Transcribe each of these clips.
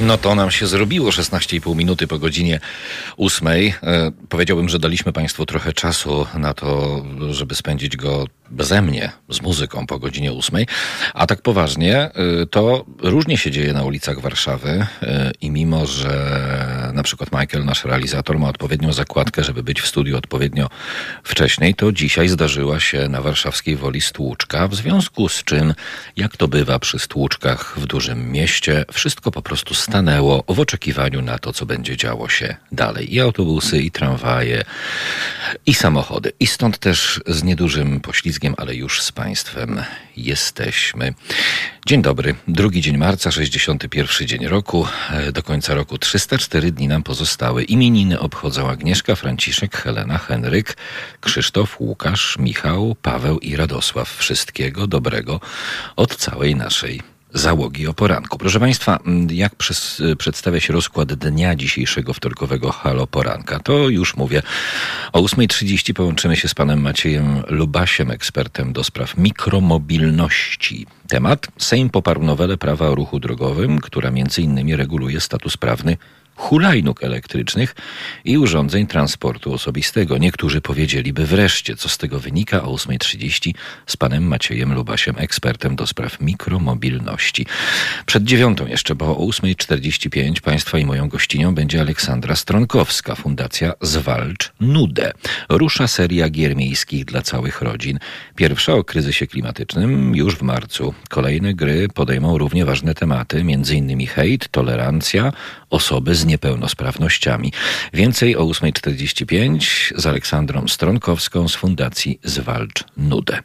No to nam się zrobiło 16,5 minuty po godzinie 8. E, powiedziałbym, że daliśmy Państwu trochę czasu na to, żeby spędzić go beze mnie, z muzyką po godzinie 8. A tak poważnie, e, to różnie się dzieje na ulicach Warszawy e, i mimo, że na przykład Michael, nasz realizator, ma odpowiednią zakładkę, żeby być w studiu odpowiednio wcześniej, to dzisiaj zdarzyła się na warszawskiej woli stłuczka, w związku z czym, jak to bywa przy stłuczkach w dużym mieście, wszystko po prostu stanęło w oczekiwaniu na to, co będzie działo się dalej. I autobusy, i tramwaje, i samochody. I stąd też z niedużym poślizgiem, ale już z Państwem jesteśmy. Dzień dobry. Drugi dzień marca, 61 dzień roku. Do końca roku 304 dni nam pozostały. Imieniny obchodzą Agnieszka, Franciszek, Helena, Henryk, Krzysztof, Łukasz, Michał, Paweł i Radosław. Wszystkiego dobrego od całej naszej załogi o poranku. Proszę Państwa, jak przez, przedstawia się rozkład dnia dzisiejszego wtorkowego Halo Poranka? To już mówię. O 8.30 połączymy się z panem Maciejem Lubasiem, ekspertem do spraw mikromobilności. Temat Sejm poparł nowelę prawa o ruchu drogowym, która między innymi reguluje status prawny hulajnóg elektrycznych i urządzeń transportu osobistego. Niektórzy powiedzieliby wreszcie, co z tego wynika o 8.30 z panem Maciejem Lubasiem, ekspertem do spraw mikromobilności. Przed dziewiątą jeszcze, bo o 8.45 państwa i moją gościnią będzie Aleksandra Stronkowska, Fundacja Zwalcz Nudę. Rusza seria gier miejskich dla całych rodzin. Pierwsza o kryzysie klimatycznym już w marcu. Kolejne gry podejmą równie ważne tematy, m.in. hejt, tolerancja, osoby niepełnosprawnościami. Więcej o 8.45 z Aleksandrą Stronkowską z Fundacji Zwalcz Nudę.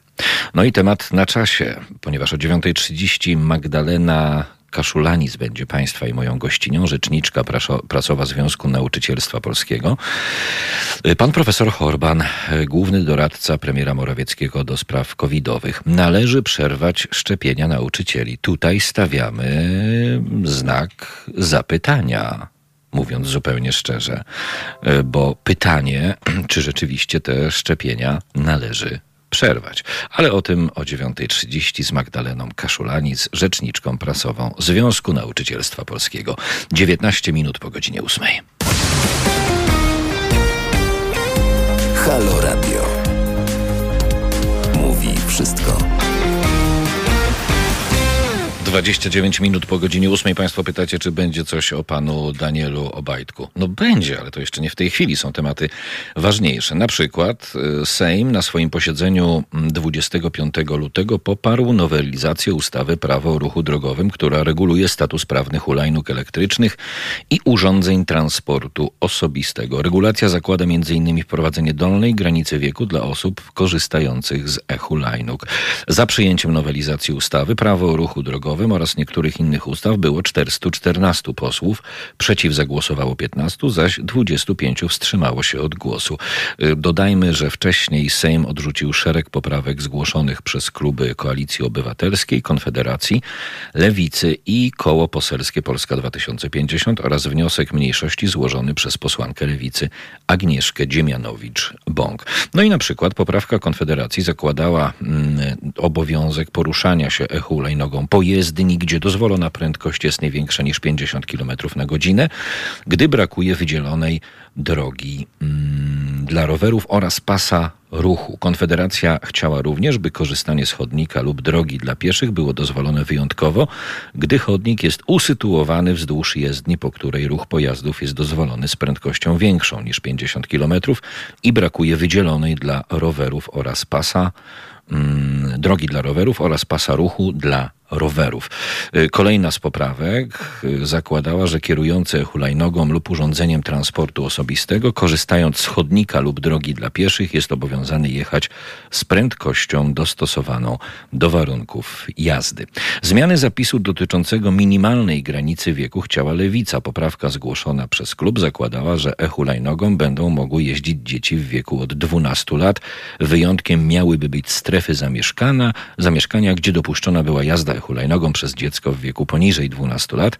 No i temat na czasie, ponieważ o 9.30 Magdalena Kaszulanis będzie Państwa i moją gościnią, rzeczniczka prasowa Związku Nauczycielstwa Polskiego. Pan profesor Horban, główny doradca premiera Morawieckiego do spraw covidowych. Należy przerwać szczepienia nauczycieli. Tutaj stawiamy znak zapytania mówiąc zupełnie szczerze, bo pytanie, czy rzeczywiście te szczepienia należy przerwać. Ale o tym o 9.30 z Magdaleną Kaszulanic, rzeczniczką prasową Związku Nauczycielstwa Polskiego. 19 minut po godzinie 8. Halo Radio. Mówi wszystko. 29 minut po godzinie 8 Państwo pytacie, czy będzie coś o panu Danielu Obajtku. No będzie, ale to jeszcze nie w tej chwili. Są tematy ważniejsze. Na przykład y, Sejm na swoim posiedzeniu 25 lutego poparł nowelizację ustawy Prawo o ruchu drogowym, która reguluje status prawny hulajnóg elektrycznych i urządzeń transportu osobistego. Regulacja zakłada m.in. wprowadzenie dolnej granicy wieku dla osób korzystających z e-hulajnóg. Za przyjęciem nowelizacji ustawy Prawo o ruchu drogowym oraz niektórych innych ustaw było 414 posłów, przeciw zagłosowało 15, zaś 25 wstrzymało się od głosu. Y, dodajmy, że wcześniej Sejm odrzucił szereg poprawek zgłoszonych przez kluby Koalicji Obywatelskiej, Konfederacji, Lewicy i Koło Poselskie Polska 2050 oraz wniosek mniejszości złożony przez posłankę Lewicy Agnieszkę Dziemianowicz-Bąk. No i na przykład poprawka Konfederacji zakładała mm, obowiązek poruszania się e-hulajnogą po jezdni jezdni, gdzie dozwolona prędkość jest nie większa niż 50 km na godzinę, gdy brakuje wydzielonej drogi mm, dla rowerów oraz pasa ruchu. Konfederacja chciała również, by korzystanie z chodnika lub drogi dla pieszych było dozwolone wyjątkowo, gdy chodnik jest usytuowany wzdłuż jezdni, po której ruch pojazdów jest dozwolony z prędkością większą niż 50 km i brakuje wydzielonej dla rowerów oraz pasa mm, drogi dla rowerów oraz pasa ruchu dla rowerów. Y, kolejna z poprawek y, zakładała, że kierujący hulajnogą lub urządzeniem transportu osobistego, korzystając z chodnika lub drogi dla pieszych, jest obowiązany jechać z prędkością dostosowaną do warunków jazdy. Zmiany zapisu dotyczącego minimalnej granicy wieku chciała Lewica. Poprawka zgłoszona przez klub zakładała, że e-hulajnogą będą mogły jeździć dzieci w wieku od 12 lat. Wyjątkiem miałyby być strefy zamieszkania, zamieszkania gdzie dopuszczona była jazda hulajnogą przez dziecko w wieku poniżej 12 lat,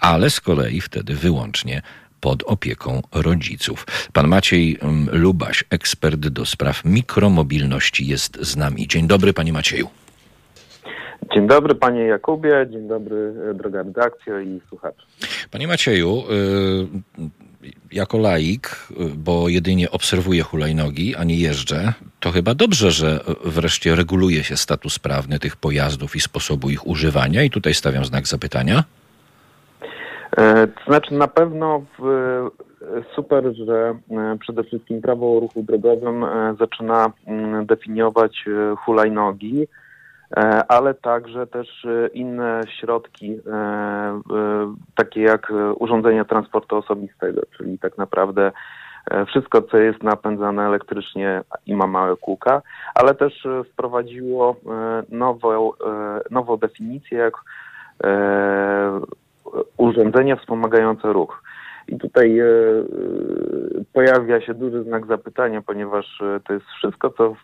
ale z kolei wtedy wyłącznie pod opieką rodziców. Pan Maciej mm, Lubaś, ekspert do spraw mikromobilności, jest z nami. Dzień dobry, panie Macieju. Dzień dobry panie Jakubie, dzień dobry droga redakcja i słuchacze. Panie Macieju, jako laik, bo jedynie obserwuję hulajnogi, a nie jeżdżę, to chyba dobrze, że wreszcie reguluje się status prawny tych pojazdów i sposobu ich używania i tutaj stawiam znak zapytania. E, to znaczy na pewno w, super, że e, przede wszystkim prawo o ruchu drogowym e, zaczyna mm, definiować hulajnogi, ale także też inne środki, takie jak urządzenia transportu osobistego, czyli tak naprawdę wszystko, co jest napędzane elektrycznie i ma małe kółka, ale też wprowadziło nową, nową definicję, jak urządzenia wspomagające ruch. I tutaj e, e, pojawia się duży znak zapytania, ponieważ e, to jest wszystko, co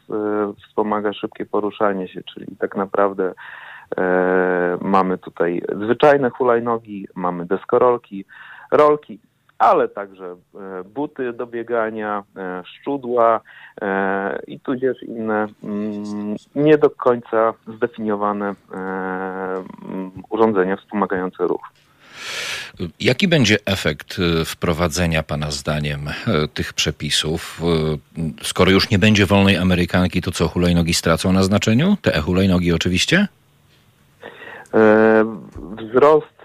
wspomaga szybkie poruszanie się, czyli tak naprawdę mamy tutaj zwyczajne hulajnogi, mamy deskorolki, rolki, ale także buty do biegania, szczudła i tudzież inne mm, nie do końca zdefiniowane urządzenia wspomagające ruch. Jaki będzie efekt y, wprowadzenia Pana zdaniem y, tych przepisów? Y, skoro już nie będzie wolnej Amerykanki, to co, hulajnogi stracą na znaczeniu? Te e-hulajnogi oczywiście? E, wzrost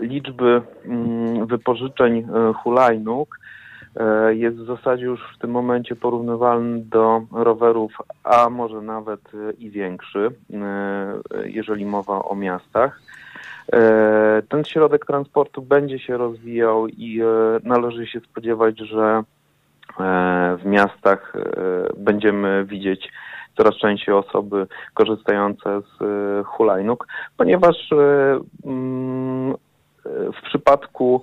liczby mm, wypożyczeń hulajnóg jest w zasadzie już w tym momencie porównywalny do rowerów, a może nawet i większy, jeżeli mowa o miastach. E, ten środek transportu będzie się rozwijał i e, należy się spodziewać, że e, w miastach będziemy widzieć coraz częściej osoby korzystające z hulajnóg, ponieważ mm, w przypadku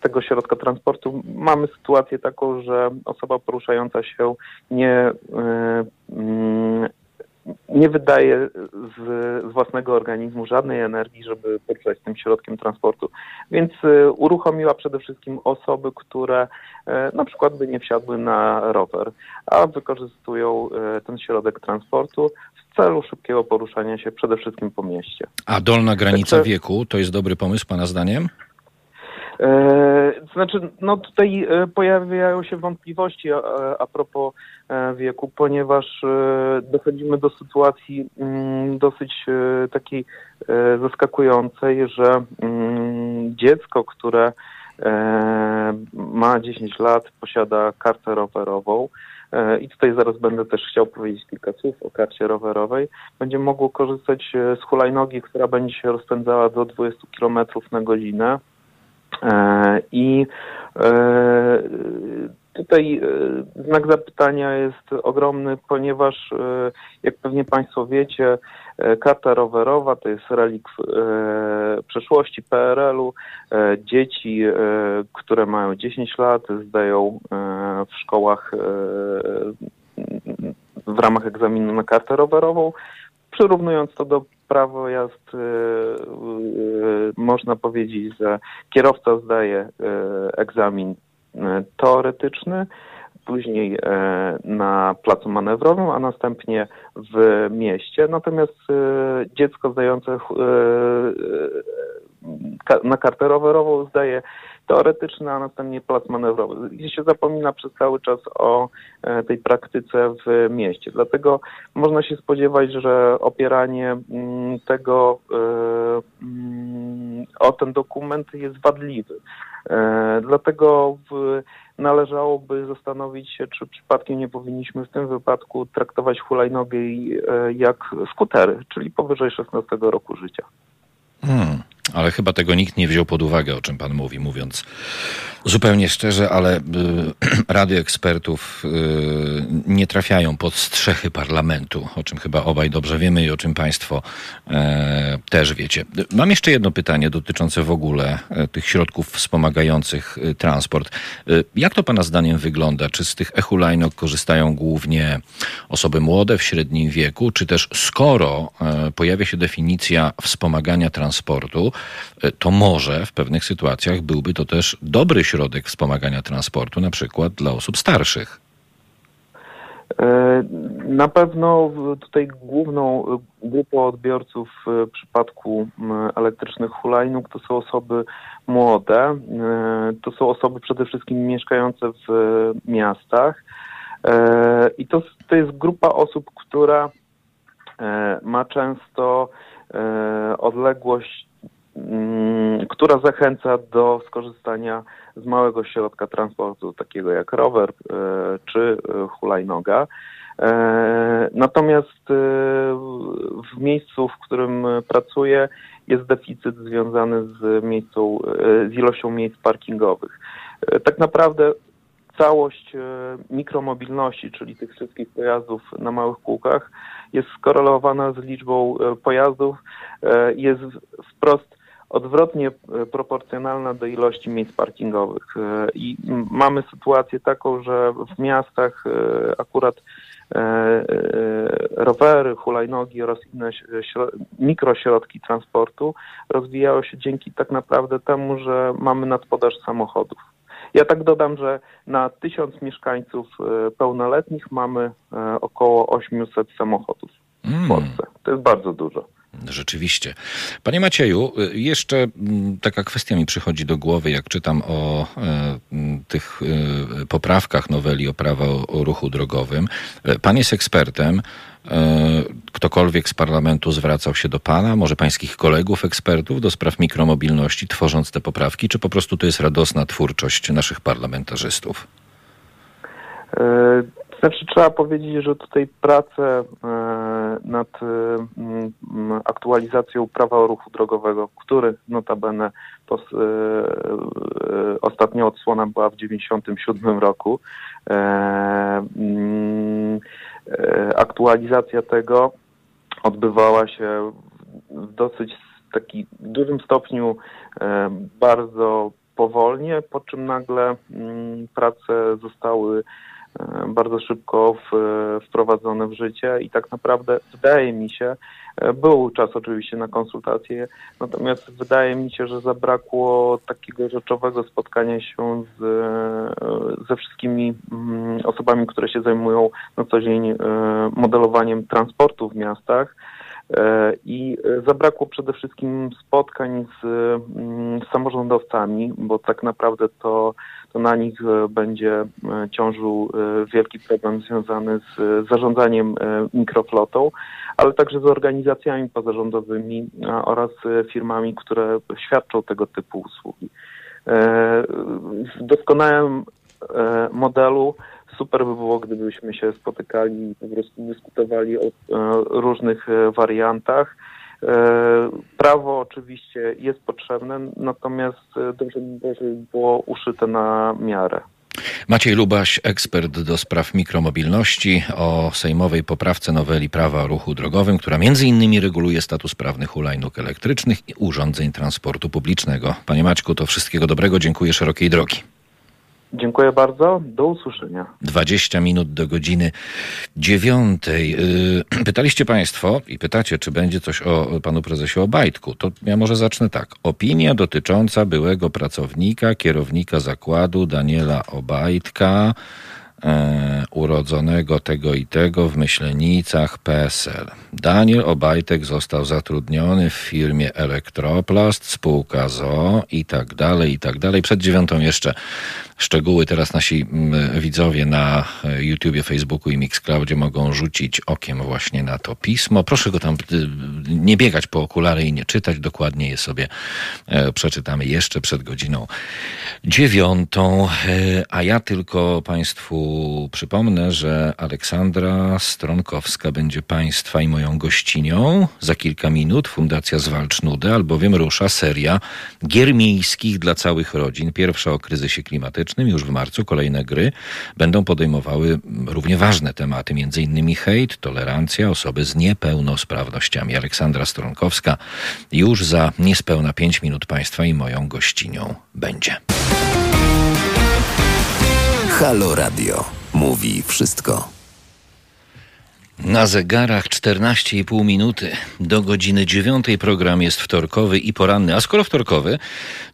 tego środka transportu mamy sytuację taką, że osoba poruszająca się nie mm, nie wydaje z, z, własnego organizmu żadnej energii, żeby poruszać tym środkiem transportu. Więc y, uruchomiła przede wszystkim osoby, które y, na przykład by nie wsiadły na rower, a wykorzystują y, ten środek transportu w celu szybkiego poruszania się przede wszystkim po mieście. A dolna granica Także... wieku to jest dobry pomysł Pana zdaniem? E, znaczy, no tutaj e, pojawiają się wątpliwości a, propos e, wieku, ponieważ dochodzimy do sytuacji mm, dosyć takiej zaskakującej, że mm, dziecko, które ma 10 lat, posiada kartę rowerową, i tutaj zaraz będę też chciał powiedzieć kilka słów o karcie rowerowej. Będzie mogło korzystać z hulajnogi, która będzie się rozpędzała do 20 km na godzinę. E, I e, tutaj e, znak zapytania jest ogromny, ponieważ jak pewnie Państwo wiecie, karta rowerowa to jest relikt przeszłości PRL-u. Dzieci, które mają 10 lat, zdają w szkołach w ramach egzaminu na kartę rowerową. Przyrównując to do prawo jazd, y, y, można powiedzieć, że kierowca zdaje y, egzamin teoretyczny, później na placu manewrowym, a następnie w mieście. Natomiast dziecko zdające na kartę rowerową zdaje teoretyczny, a następnie plac manewrowy. I się zapomina przez cały czas o e, tej praktyce w mieście. Dlatego można się spodziewać, że opieranie mm, tego e, mm, o ten dokument jest wadliwy. E, dlatego w, należałoby zastanowić się, czy przypadkiem nie powinniśmy w tym wypadku traktować hulajnogę jak skutery, czyli powyżej 16 roku życia. Hmm. Ale chyba tego nikt nie wziął pod uwagę, o czym pan mówi, mówiąc zupełnie szczerze, ale y, ekspertów y, nie trafiają pod strzechy parlamentu, o czym chyba obaj dobrze wiemy i o czym państwo e, też wiecie. Mam jeszcze jedno pytanie dotyczące w ogóle e, tych środków wspomagających e, transport. Jak to pana zdaniem wygląda? Czy z tych e-hulajnok korzystają głównie osoby młode w średnim wieku, czy też skoro pojawia się definicja wspomagania transportu, to może w pewnych sytuacjach byłby to też dobry środek wspomagania transportu, na przykład dla osób starszych. Na pewno tutaj główną grupą odbiorców w przypadku elektrycznych hulajnóg to są osoby młode, to są osoby przede wszystkim mieszkające w miastach i to, to jest grupa osób, która ma często odległość która zachęca do skorzystania z małego środka transportu, takiego jak rower e, czy e, hulajnoga. E, natomiast w miejscu, w którym pracuję, jest deficyt związany z, miejscą, z ilością miejsc parkingowych. Tak naprawdę całość mikromobilności, czyli tych wszystkich pojazdów na małych kółkach, jest skorelowana z liczbą pojazdów, jest wprost odwrotnie e, proporcjonalna do ilości miejsc parkingowych. E, I mamy sytuację taką, że w miastach e, akurat rowery, hulajnogi oraz inne mikrośrodki transportu rozwijają się dzięki tak naprawdę temu, że mamy nadpodaż samochodów. Ja tak dodam, że na tysiąc mieszkańców pełnoletnich mamy około 800 samochodów w mm. Polsce. To jest bardzo dużo. Rzeczywiście. Panie Macieju, jeszcze mm, taka kwestia mi przychodzi do głowy, jak czytam o e, tych e, poprawkach noweli o prawo o ruchu drogowym. E, pan jest ekspertem. Ktokolwiek z parlamentu zwracał się do pana, może pańskich kolegów ekspertów do spraw mikromobilności, tworząc te poprawki, czy po prostu to jest radosna twórczość naszych parlamentarzystów? Znaczy trzeba powiedzieć, że tutaj prace e, nad e, aktualizacją prawa o ruchu drogowego, który notabene e, ostatnia odsłona była w 1997 roku, aktualizacja tego odbywała się w dosyć taki dużym stopniu bardzo powolnie, po czym nagle prace zostały bardzo szybko w, wprowadzone w życie i tak naprawdę wydaje mi się, e, był czas oczywiście na konsultacje, natomiast wydaje mi się, że zabrakło takiego rzeczowego spotkania się z, e, ze wszystkimi mm, osobami, które się zajmują na co dzień modelowaniem transportu w miastach i zabrakło przede wszystkim spotkań z, mm, z samorządowcami, bo tak naprawdę to to na nich e, będzie e, ciążył e, wielki problem związany z zarządzaniem mikroflotą, ale także z organizacjami pozarządowymi oraz firmami, które świadczą tego typu usługi. W doskonałym modelu super by było, gdybyśmy się spotykali i po prostu dyskutowali o różnych wariantach E, prawo oczywiście jest potrzebne, natomiast e, dobrze by było, żeby było uszyte na miarę. Maciej Lubaś, ekspert do spraw mikromobilności o sejmowej poprawce noweli prawa o ruchu drogowym, która między innymi reguluje status prawny hulajnóg elektrycznych i urządzeń transportu publicznego. Panie Maćku, to wszystkiego dobrego. Dziękuję szerokiej drogi. Dziękuję bardzo. Do usłyszenia. 20 minut do godziny dziewiątej. Y, pytaliście Państwo i pytacie, czy będzie coś o panu prezesie Obajtku. To ja może zacznę tak. Opinia dotycząca byłego pracownika, kierownika zakładu Daniela Obajtka e, urodzonego tego i tego w Myślenicach PSL. Daniel Obajtek został zatrudniony w firmie Elektroplast, spółka ZO i tak dalej, i tak dalej. Przed dziewiątą jeszcze szczegóły teraz nasi mm, widzowie na e, YouTubie, Facebooku i Mixcloudzie mogą rzucić okiem właśnie na to pismo. Proszę go tam y, nie biegać po okulary i nie czytać, dokładnie je sobie e, przeczytamy jeszcze przed godziną dziewiątą. A ja tylko Państwu przypomnę, że Aleksandra Stronkowska będzie Państwa i moją gościnią za kilka minut. Fundacja Zwalcz Nudę, albowiem rusza seria gier miejskich dla całych rodzin. Pierwsza o kryzysie klimatycznym już w marcu kolejne gry będą podejmowały równie ważne tematy, innymi hejt, tolerancja, osoby z niepełnosprawnościami. Aleksandra Stronkowska już za niespełna 5 minut Państwa i moją gościnią będzie. Halo Radio mówi wszystko. Na zegarach 14,5 minuty. Do godziny 9 program jest wtorkowy i poranny. A skoro wtorkowy,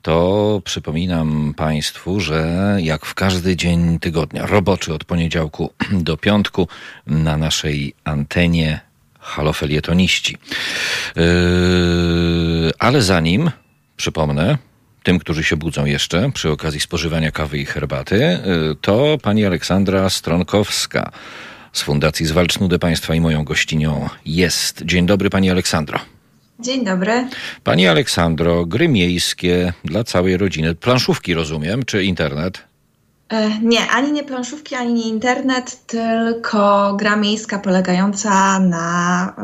to przypominam Państwu, że jak w każdy dzień tygodnia, roboczy od poniedziałku do piątku na naszej antenie halofelietoniści. Yy, ale zanim, przypomnę, tym, którzy się budzą jeszcze przy okazji spożywania kawy i herbaty, yy, to pani Aleksandra Stronkowska z Fundacji Zwalcz Nudę Państwa i moją gościnią jest. Dzień dobry Pani Aleksandro. Dzień dobry. Pani Aleksandro, gry miejskie dla całej rodziny. Planszówki rozumiem, czy internet? E, nie, ani nie planszówki, ani nie internet, tylko gra miejska polegająca na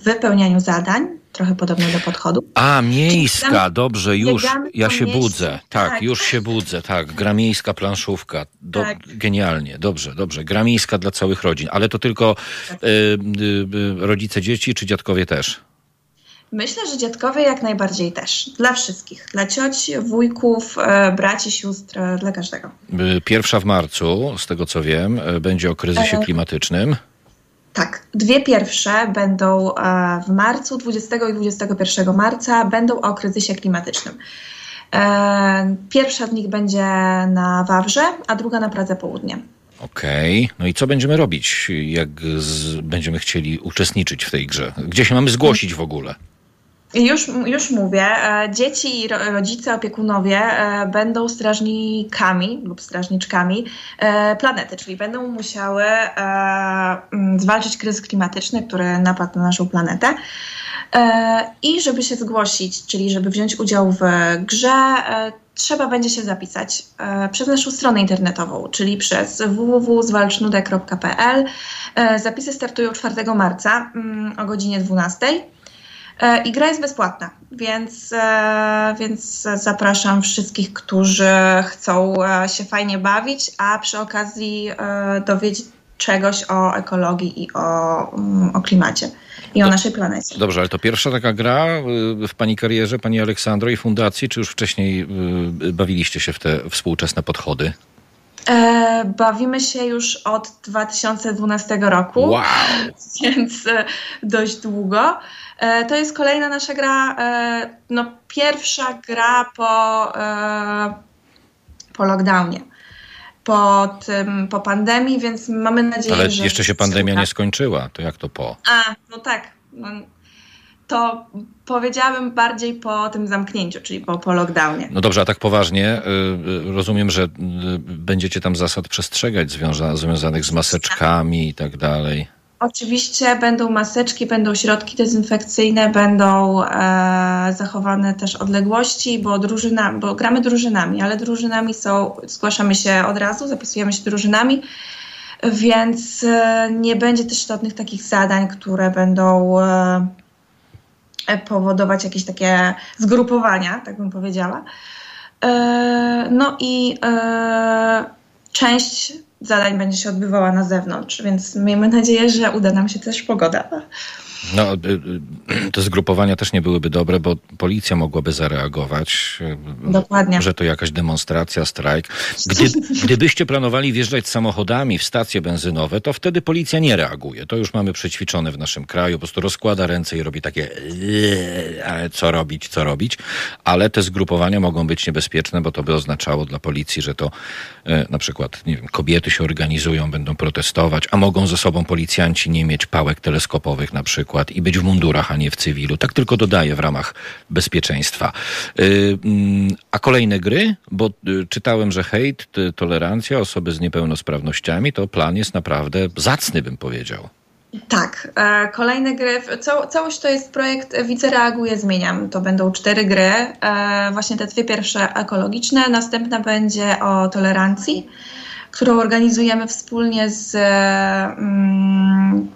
y, wypełnianiu zadań, trochę podobne do podchodu. A, miejska, dobrze, już, ja się budzę. Tak, tak, już się budzę, tak, gra miejska, planszówka, Do, tak. genialnie, dobrze, dobrze, gra miejska dla całych rodzin, ale to tylko tak. y, y, rodzice dzieci, czy dziadkowie też? Myślę, że dziadkowie jak najbardziej też. Dla wszystkich. Dla cioci, wujków, e, braci, sióstr, e, dla każdego. Pierwsza w marcu, z tego co wiem, e, będzie o kryzysie klimatycznym. Tak, dwie pierwsze będą e, w marcu, 20 i 21 marca, będą o kryzysie klimatycznym. E, pierwsza z nich będzie na Wawrze, a druga na Pradze Południe. Okej, okay. no i co będziemy robić, jak z, będziemy chcieli uczestniczyć w tej grze? Gdzie się mamy zgłosić w ogóle? Już, już mówię, e, dzieci rodzice, opiekunowie e, będą strażnikami lub strażniczkami e, planety, czyli będą musiały mm, zwalczyć kryzys klimatyczny, który napadł na naszą planetę. I żeby się zgłosić, czyli żeby wziąć udział w grze, trzeba będzie się zapisać przez naszą stronę internetową, czyli przez www.zwalcznudek.pl. Zapisy startują 4 marca mm, o godzinie 12. E, I gra jest bezpłatna, więc, e, więc zapraszam wszystkich, którzy chcą e, się fajnie bawić, a przy okazji dowiedzieć czegoś o ekologii i o, mm, o klimacie i o naszej planecie. Dobrze, ale to pierwsza taka gra w Pani karierze, Pani Aleksandro i Fundacji, czy już wcześniej bawiliście się w te współczesne podchody? E, bawimy się już od 2012 roku, wow. więc dość długo. E, to jest kolejna nasza gra, e, no pierwsza gra po, e, po lockdownie. Po, tym, po pandemii, więc mamy nadzieję, Ale że. Ale jeszcze się pandemia nie skończyła, to jak to po? A, no tak. No, to powiedziałabym bardziej po tym zamknięciu, czyli po, po lockdownie. No dobrze, a tak poważnie, rozumiem, że będziecie tam zasad przestrzegać związa związanych z maseczkami i tak dalej. Oczywiście będą maseczki, będą środki dezynfekcyjne, będą e, zachowane też odległości, bo, drużyna, bo gramy drużynami, ale drużynami są, zgłaszamy się od razu, zapisujemy się drużynami, więc e, nie będzie też żadnych takich zadań, które będą e, powodować jakieś takie zgrupowania, tak bym powiedziała. E, no i e, część zadań będzie się odbywała na zewnątrz, więc miejmy nadzieję, że uda nam się też pogoda. No, y, y, te zgrupowania też nie byłyby dobre, bo policja mogłaby zareagować. Y, Dokładnie. Że to jakaś demonstracja, strajk. Gdy, gdybyście planowali wjeżdżać samochodami w stacje benzynowe, to wtedy policja nie reaguje. To już mamy przećwiczone w naszym kraju. Po prostu rozkłada ręce i robi takie co robić, co robić. Ale te zgrupowania mogą być niebezpieczne, bo to by oznaczało dla policji, że to na przykład nie wiem, kobiety się organizują, będą protestować, a mogą ze sobą policjanci nie mieć pałek teleskopowych na przykład przykład i być w mundurach, a nie w cywilu. Tak tylko dodaję w ramach bezpieczeństwa. Y, mm, a kolejne gry, bo y, czytałem, że hejt, tolerancja, osoby z niepełnosprawnościami, to plan jest naprawdę zacny, bym powiedział. Tak, e, kolejne gry. całość to jest projekt Widzę, reaguję, zmieniam. To będą cztery gry. E, właśnie te dwie pierwsze ekologiczne. Następna będzie o tolerancji, którą organizujemy wspólnie z mm,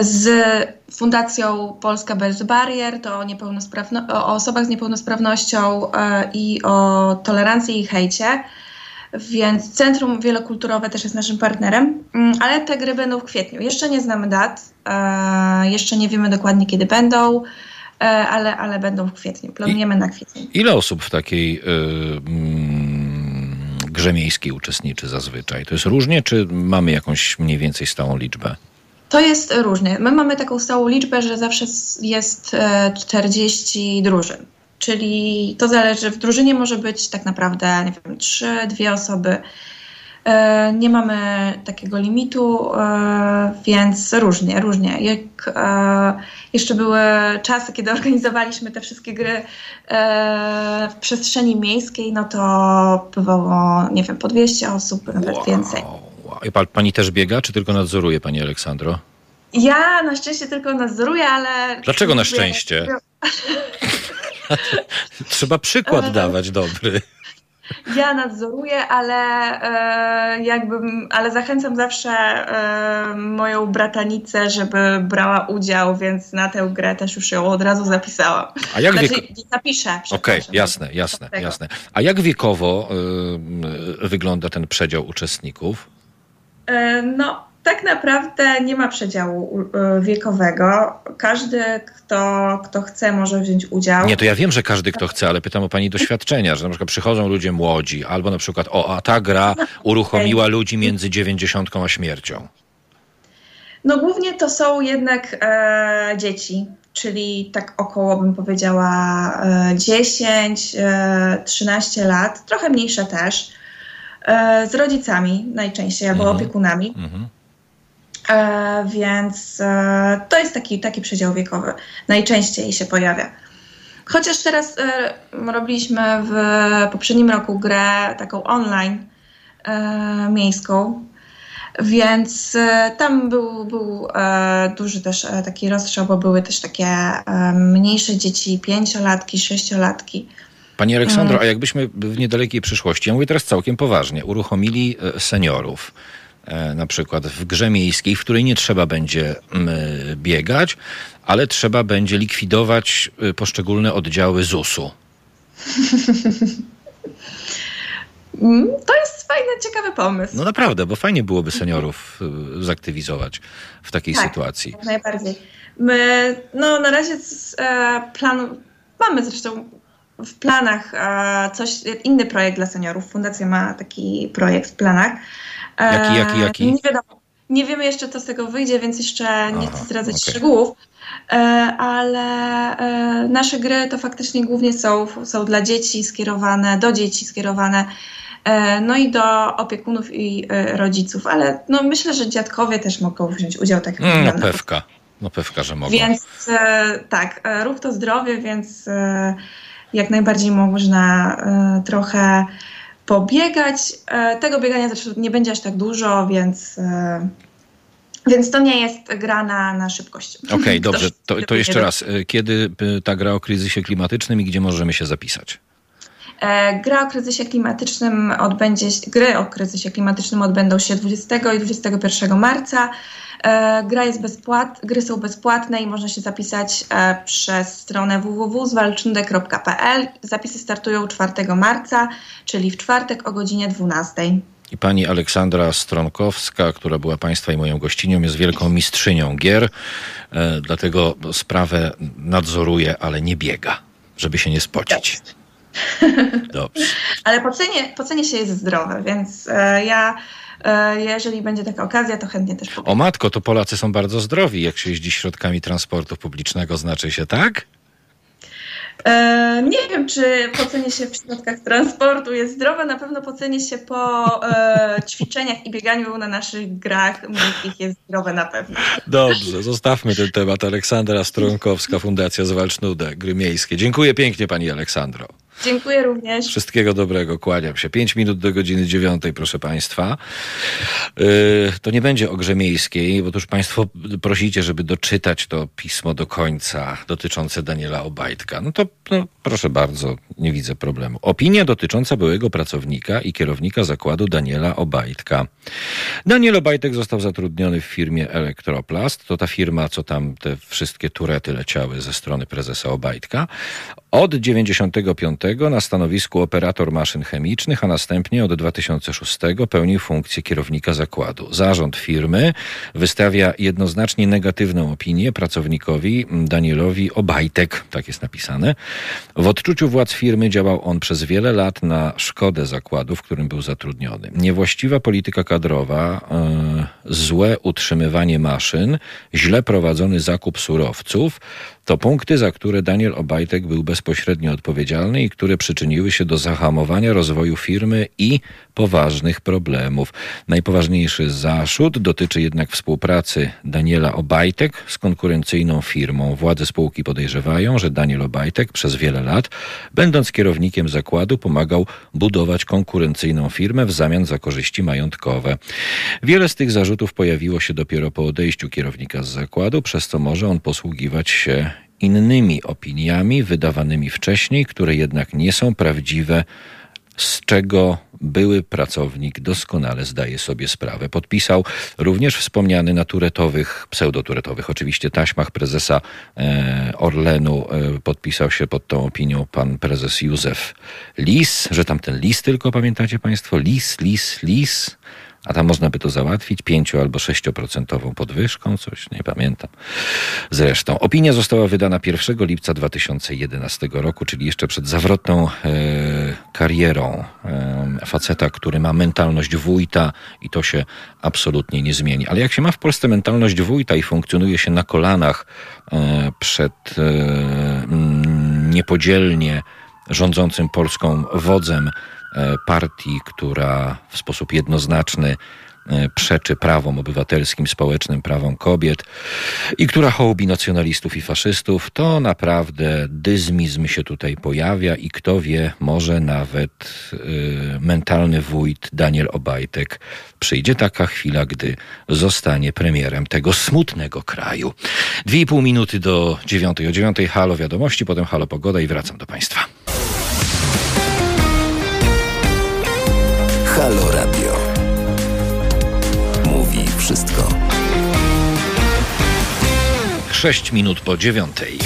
z Fundacją Polska Bez Barier, to o, niepełnosprawno- o osobach z niepełnosprawnością e, i o tolerancji i hejcie. Więc Centrum Wielokulturowe też jest naszym partnerem, mm, ale te gry będą w kwietniu. Jeszcze nie znamy dat, e, jeszcze nie wiemy dokładnie kiedy będą, e, ale, ale będą w kwietniu. Planujemy I, na kwietniu. Ile osób w takiej y, mm, grze miejskiej uczestniczy zazwyczaj? To jest różnie, czy mamy jakąś mniej więcej stałą liczbę? To jest różnie. My mamy taką stałą liczbę, że zawsze jest 40 drużyn. Czyli to zależy, w drużynie może być tak naprawdę, nie wiem, trzy, dwie osoby. E, nie mamy takiego limitu, e, więc różnie, różnie. Jak e, jeszcze były czasy, kiedy organizowaliśmy te wszystkie gry w przestrzeni miejskiej, no to bywało, nie wiem, po 200 osób, nawet wow, więcej. Pani też biega, czy tylko nadzoruje, Pani Aleksandro? Ja na szczęście tylko nadzoruję, ale. Dlaczego na szczęście? Trzeba przykład dawać dobry. Ja nadzoruję, ale e, jakbym, ale zachęcam zawsze e, moją bratanicę, żeby brała udział, więc na tę grę też już ją od razu zapisałam. A jak znaczy, wiek... zapiszę. Okej, okay, jasne, jasne, jasne. A jak wiekowo y, wygląda ten przedział uczestników? E, no, tak naprawdę nie ma przedziału y, wiekowego. Każdy, kto, kto chce, może wziąć udział. Nie, to ja wiem, że każdy, kto chce, ale pytam o Pani doświadczenia, że na przykład przychodzą ludzie młodzi, albo na przykład, o, a ta gra uruchomiła ludzi między dziewięćdziesiątką a śmiercią. No głównie to są jednak e, dzieci, czyli tak około bym powiedziała e, 10, e, 13 lat, trochę mniejsze też, e, z rodzicami najczęściej albo mhm. opiekunami. Mhm. E, więc e, to jest taki, taki przedział wiekowy. Najczęściej się pojawia. Chociaż teraz e, robiliśmy w poprzednim roku grę taką online miejską, więc tam był, był duży też taki rozstrzał, bo były też takie mniejsze dzieci, pięciolatki, sześciolatki. Pani Aleksandro, a jakbyśmy w niedalekiej przyszłości, ja mówię teraz całkiem poważnie, uruchomili seniorów, E, na przykład w grze miejskiej, w której nie trzeba będzie biegać, ale trzeba będzie likwidować y, poszczególne oddziały ZUS-u. Mm, to jest fajny, ciekawy pomysł. No naprawdę, bo fajnie byłoby seniorów zaktywizować w takiej tak, sytuacji. Jak najbardziej. My, no na razie z, e, planu, mamy zresztą w planach coś, inny projekt dla seniorów. Fundacja ma taki projekt w planach. Jaki, jaki, e, jaki? Nie wiadomo. Nie wiemy jeszcze, co z tego wyjdzie, więc jeszcze nie chcę zdradzać okay. szczegółów, e, ale e, nasze gry to faktycznie głównie są, są dla dzieci skierowane, do dzieci skierowane, no i do opiekunów i rodziców, ale no myślę, że dziadkowie też mogą wziąć udział tak jak No pewka, no pewka, że mogą. Więc tak, ruch to zdrowie, więc jak najbardziej można trochę pobiegać. E, tego biegania zresztą nie będzie aż tak dużo, więc, e, więc to nie jest gra na, na szybkość. Okej, okay, dobrze. To, to jeszcze raz. E, kiedy ta gra o kryzysie klimatycznym i gdzie możemy się zapisać? Gra o kryzysie klimatycznym odbędzie, gry o kryzysie klimatycznym odbędą się 20 i 21 marca. E, gra jest bezpłat, gry są bezpłatne i można się zapisać e, przez stronę www.zwalczundek.pl. Zapisy startują 4 marca, czyli w czwartek o godzinie 12. I pani Aleksandra Stronkowska, która była Państwa i moją gościnią, jest wielką mistrzynią gier, e, dlatego sprawę nadzoruje, ale nie biega, żeby się nie spocić. Dobrze. ale po cenie, po cenie się jest zdrowe, więc e, ja E, jeżeli będzie taka okazja, to chętnie też O matko, to Polacy są bardzo zdrowi, jak się jeździ środkami transportu publicznego, znaczy się tak? E, nie wiem, czy pocenie się w środkach transportu jest zdrowe. Na pewno pocenie się po e, ćwiczeniach i bieganiu na naszych grach miejskich jest zdrowe na pewno. Dobrze, zostawmy ten temat. Aleksandra Stronkowska, Fundacja Zwalcz Nudę, Gry Miejskie. Dziękuję pięknie Pani Aleksandro. Dziękuję również. Wszystkiego dobrego, kłaniam się. Pięć minut do godziny dziewiątej, proszę Państwa. Yy, to nie będzie o grze miejskiej, bo już Państwo prosicie, żeby doczytać to pismo do końca dotyczące Daniela Obajtka. No to no, proszę bardzo, nie widzę problemu. Opinia dotycząca byłego pracownika i kierownika zakładu Daniela Obajtka. Daniel Obajtek został zatrudniony w firmie Elektroplast. To ta firma, co tam te wszystkie turety leciały ze strony prezesa Obajtka. Od 95 na stanowisku operator maszyn chemicznych, a następnie od 2006 pełnił funkcję kierownika zakładu. Zarząd firmy wystawia jednoznacznie negatywną opinię pracownikowi Danielowi Obajtek, tak jest napisane. W odczuciu władz firmy działał on przez wiele lat na szkodę zakładu, w którym był zatrudniony. Niewłaściwa polityka kadrowa, yy, złe utrzymywanie maszyn, źle prowadzony zakup surowców to punkty, za które Daniel Obajtek był bezpośrednio odpowiedzialny i które przyczyniły się do zahamowania rozwoju firmy i poważnych problemów. Najpoważniejszy zarzut dotyczy jednak współpracy Daniela Obajtek z konkurencyjną firmą. Władze spółki podejrzewają, że Daniel Obajtek przez wiele lat, będąc kierownikiem zakładu, pomagał budować konkurencyjną firmę w zamian za korzyści majątkowe. Wiele z tych zarzutów pojawiło się dopiero po odejściu kierownika z zakładu, przez co może on posługiwać się innymi opiniami wydawanymi wcześniej, które jednak nie są prawdziwe, z czego były pracownik doskonale zdaje sobie sprawę. Podpisał również wspomniany na turetowych, pseudoturetowych oczywiście taśmach prezesa e, Orlenu, e, podpisał się pod tą opinią pan prezes Józef Lis, że tamten lis tylko, pamiętacie państwo? Lis, lis, lis a tam można by to załatwić 5 albo 6% podwyżką, coś nie pamiętam. Zresztą opinia została wydana 1 lipca 2011 roku, czyli jeszcze przed zawrotną e, karierą e, faceta, który ma mentalność wójta i to się absolutnie nie zmieni. Ale jak się ma w Polsce mentalność wójta i funkcjonuje się na kolanach e, przed e, niepodzielnie rządzącym Polską wodzem, partii, która w sposób jednoznaczny e, przeczy prawom obywatelskim, społecznym, prawom kobiet i która hołubi nacjonalistów i faszystów, to naprawdę dyzmizm się tutaj pojawia i kto wie, może nawet y, mentalny wójt Daniel Obajtek przyjdzie taka chwila, gdy zostanie premierem tego smutnego kraju. Dwie i pół minuty do dziewiątej. O dziewiątej halo wiadomości, potem halo pogoda i wracam do Państwa. Halo Radio. Mówi wszystko. Sześć minut po dziewiątej.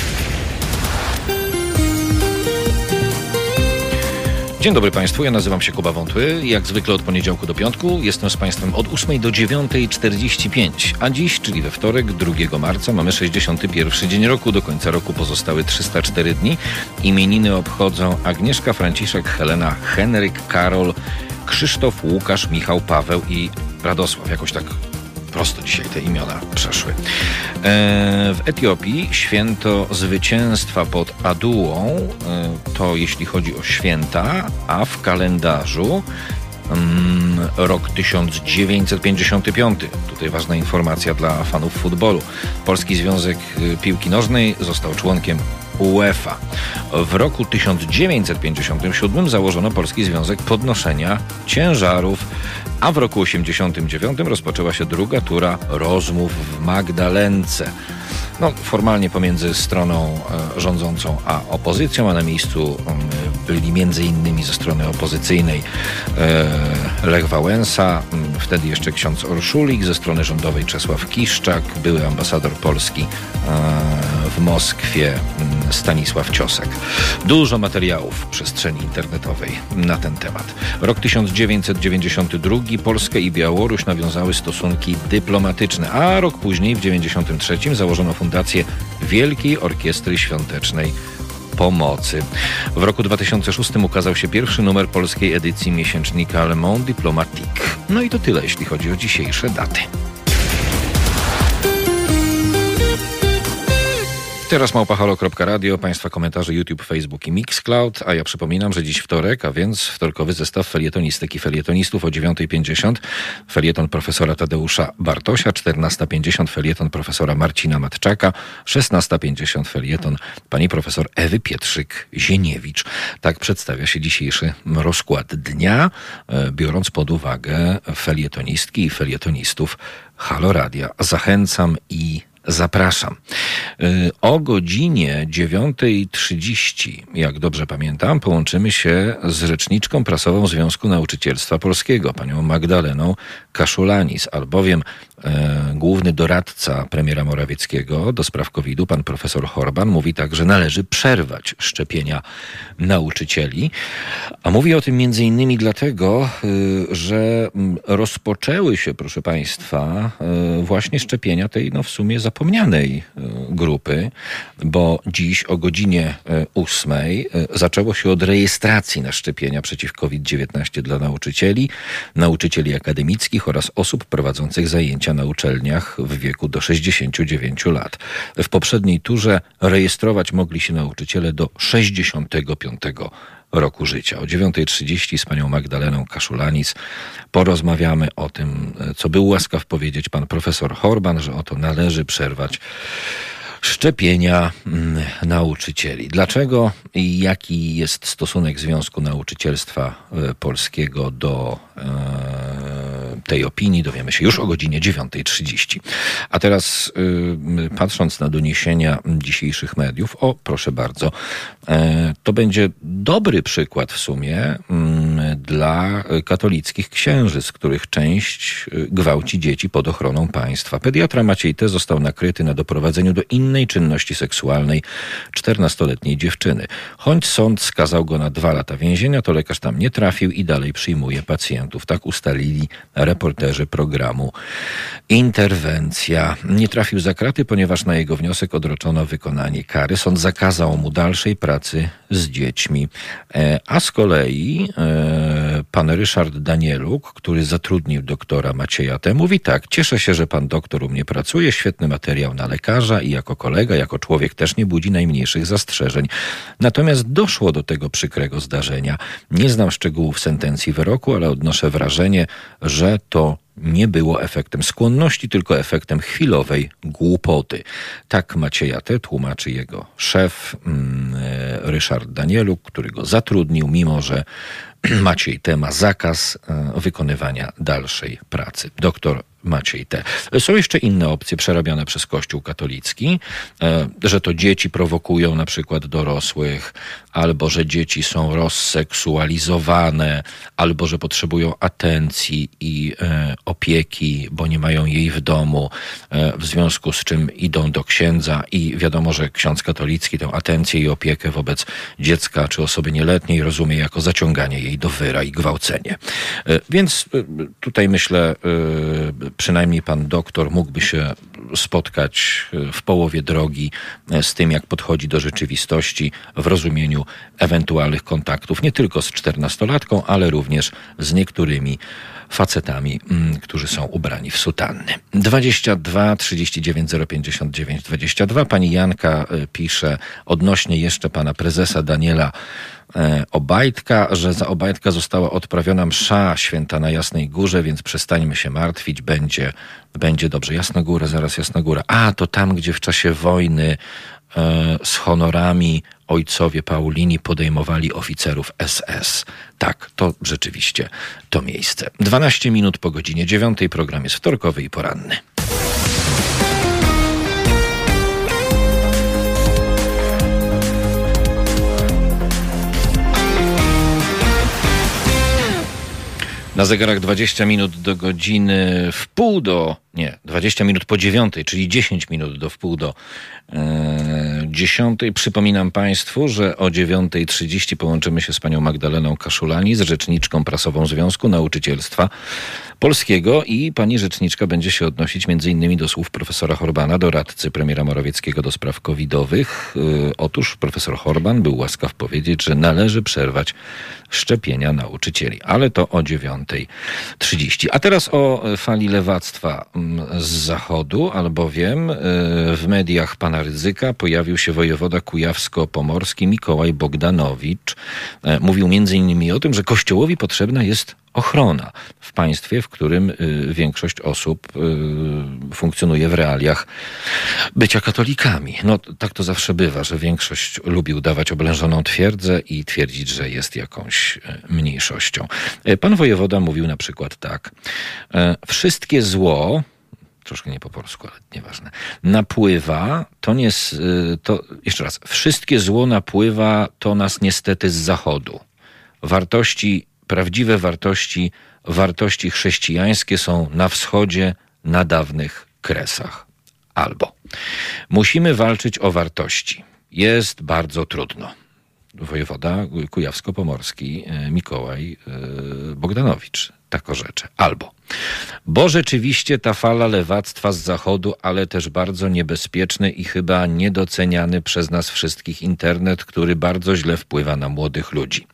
Dzień dobry Państwu, ja nazywam się Kuba Wątły. Jak zwykle od poniedziałku do piątku jestem z Państwem od 8 do 9.45. A dziś, czyli we wtorek, 2 marca, mamy 61 dzień roku. Do końca roku pozostały 304 dni. Imieniny obchodzą Agnieszka Franciszek, Helena, Henryk, Karol, Krzysztof, Łukasz, Michał, Paweł i Radosław. Jakoś tak prosto dzisiaj te imiona przeszły. E, w Etiopii święto zwycięstwa pod Adułą, e, to jeśli chodzi o święta, a w kalendarzu mm, rok 1955. Tutaj ważna informacja dla fanów futbolu. Polski Związek y, Piłki Nożnej został członkiem UEFA. W roku 1957 założono Polski Związek Podnoszenia Ciężarów, a w roku 1989 rozpoczęła się druga tura rozmów w Magdalence no, formalnie pomiędzy stroną e, rządzącą a opozycją, a na miejscu mm, byli między innymi ze strony opozycyjnej e, Lech Wałęsa, mm, wtedy jeszcze ksiądz Orszulik, ze strony rządowej Czesław Kiszczak, były ambasador Polski e, w Moskwie mm, Stanisław Ciosek. Dużo materiałów w przestrzeni internetowej na ten temat. Rok 1992 Polska i Białoruś nawiązały stosunki dyplomatyczne, a rok później w 1993 założono Fundację Wielkiej Orkiestry Świątecznej Pomocy. W roku 2006 ukazał się pierwszy numer polskiej edycji miesięcznika Le Monde Diplomatique. No i to tyle, jeśli chodzi o dzisiejsze daty. Teraz małpahalo.radio, Państwa komentarze YouTube, Facebook i Mixcloud, a ja przypominam, że dziś wtorek, a więc wtorkowy zestaw felietonistyki felietonistów o 9.50 felieton profesora Tadeusza Bartosia, 14.50 felieton profesora Marcina Matczaka, 16.50 felieton pani profesor Ewy Pietrzyk-Zieniewicz. Tak przedstawia się dzisiejszy rozkład dnia, e, biorąc pod uwagę felietonistki i felietonistów Halo Radia. Zachęcam i zapraszam. Y, o godzinie 9.30, jak dobrze pamiętam, połączymy się z rzeczniczką prasową Związku Nauczycielstwa Polskiego, panią Magdaleną Kaszulanis, albowiem główny doradca premiera Morawieckiego do spraw COVID-u, pan profesor Horban, mówi tak, że należy przerwać szczepienia nauczycieli. A mówi o tym między innymi dlatego, y, że rozpoczęły się, proszę państwa, y, właśnie szczepienia tej, no w sumie za zapomnianej grupy, bo dziś o godzinie 8 zaczęło się od rejestracji na szczepienia przeciw COVID-19 dla nauczycieli, nauczycieli akademickich oraz osób prowadzących zajęcia na uczelniach w wieku do 69 lat. W poprzedniej turze rejestrować mogli się nauczyciele do 65 roku życia. O 9.30 z panią Magdaleną Kaszulanis porozmawiamy o tym, co był łaskaw powiedzieć pan profesor Horban, że oto należy przerwać szczepienia mm, nauczycieli. Dlaczego i jaki jest stosunek Związku Nauczycielstwa e, Polskiego do e, tej opinii dowiemy się już o godzinie 9.30. A teraz y, patrząc na doniesienia dzisiejszych mediów, o proszę bardzo, e, to będzie dobry przykład w sumie dla katolickich księży, z których część y, gwałci dzieci pod ochroną państwa. Pediatra Maciej T. został nakryty na doprowadzeniu do innej czynności seksualnej 14-letniej dziewczyny. Choć sąd skazał go na dwa lata więzienia, to lekarz tam nie trafił i dalej przyjmuje pacjentów. Tak ustalili reporterzy programu Interwencja. Nie trafił za kraty, ponieważ na jego wniosek odroczono wykonanie kary. Sąd zakazał mu dalszej pracy z dziećmi. E, a z kolei e, pan Ryszard Danieluk, który zatrudnił doktora Macieja T., mówi tak, cieszę się, że pan doktor u mnie pracuje, świetny materiał na lekarza i jako kolega, jako człowiek też nie budzi najmniejszych zastrzeżeń. Natomiast doszło do tego przykrego zdarzenia. Nie znam szczegółów sentencji wyroku, ale odnoszę wrażenie, że to nie było efektem skłonności, tylko efektem chwilowej głupoty. Tak Macieja T. tłumaczy jego szef mm, e, Ryszard Danielu, który go zatrudnił, mimo że Maciej T. ma zakaz e, wykonywania dalszej pracy. Doktor Maciej T. Są jeszcze inne opcje przerabiane przez Kościół katolicki, e, że to dzieci prowokują na przykład dorosłych, albo że dzieci są rozseksualizowane, albo że potrzebują atencji i e, opieki, bo nie mają jej w domu, e, w związku z czym idą do księdza i wiadomo, że ksiądz katolicki tę atencję i opiekę wobec dziecka czy osoby nieletniej rozumie jako zaciąganie jej do wyra i gwałcenie. Więc tutaj myślę, przynajmniej pan doktor mógłby się spotkać e, w połowie drogi e, z tym, jak podchodzi do rzeczywistości w rozumieniu ewentualnych kontaktów nie tylko z czternastolatką, ale również z niektórymi facetami, mm, którzy są ubrani w sutanny. 22 39 059 22. Pani Janka e, pisze odnośnie jeszcze pana prezesa Daniela Obajtka, że za Obajtka została odprawiona msza święta na Jasnej Górze, więc przestańmy się martwić, będzie, będzie dobrze. Jasna Góra, zaraz Jasna Góra. A, to tam, gdzie w czasie wojny e, z honorami ojcowie Paulini podejmowali oficerów SS. Tak, to rzeczywiście to miejsce. 12 minut po godzinie 9. Program jest wtorkowy i poranny. Na zegarach 20 minut do godziny w pół do, nie, 20 minut po dziewiątej, czyli 10 minut do wpół do e, dziesiątej. Przypominam Państwu, że o 9.30 połączymy się z panią Magdaleną Kaszulani, z rzeczniczką prasową Związku Nauczycielstwa Polskiego i pani rzeczniczka będzie się odnosić innymi do słów profesora Horbana, doradcy premiera Morawieckiego do spraw covidowych. E, otóż profesor Horban był łaskaw powiedzieć, że należy przerwać szczepienia nauczycieli, ale to o 9.30. A teraz o fali lewactwa mm, z zachodu, albowiem e, w mediach pana Ryzyka pojawił się wojewoda kujawsko-pomorski Mikołaj Bogdanowicz. E, mówił innymi o tym, że Kościołowi potrzebna jest ochrona w państwie, w którym y, większość osób y, funkcjonuje w realiach bycia katolikami. No tak to zawsze bywa, że większość lubi udawać oblężoną twierdzę i twierdzić, że jest jakąś y, mniejszością. Pan wojewoda mówił na przykład tak. Wszystkie zło, troszkę nie po polsku, ale nieważne, napływa, to nie, to jeszcze raz, wszystkie zło napływa, to nas niestety z zachodu. Wartości prawdziwe wartości, wartości chrześcijańskie są na wschodzie, na dawnych kresach. Albo musimy walczyć o wartości. Jest bardzo trudno. Wojewoda kujawsko-pomorski e, Mikołaj e, Bogdanowicz tak orzeczę. Albo, bo rzeczywiście ta fala lewactwa z zachodu, ale też bardzo niebezpieczny i chyba niedoceniany przez nas wszystkich internet, który bardzo źle wpływa na młodych ludzi.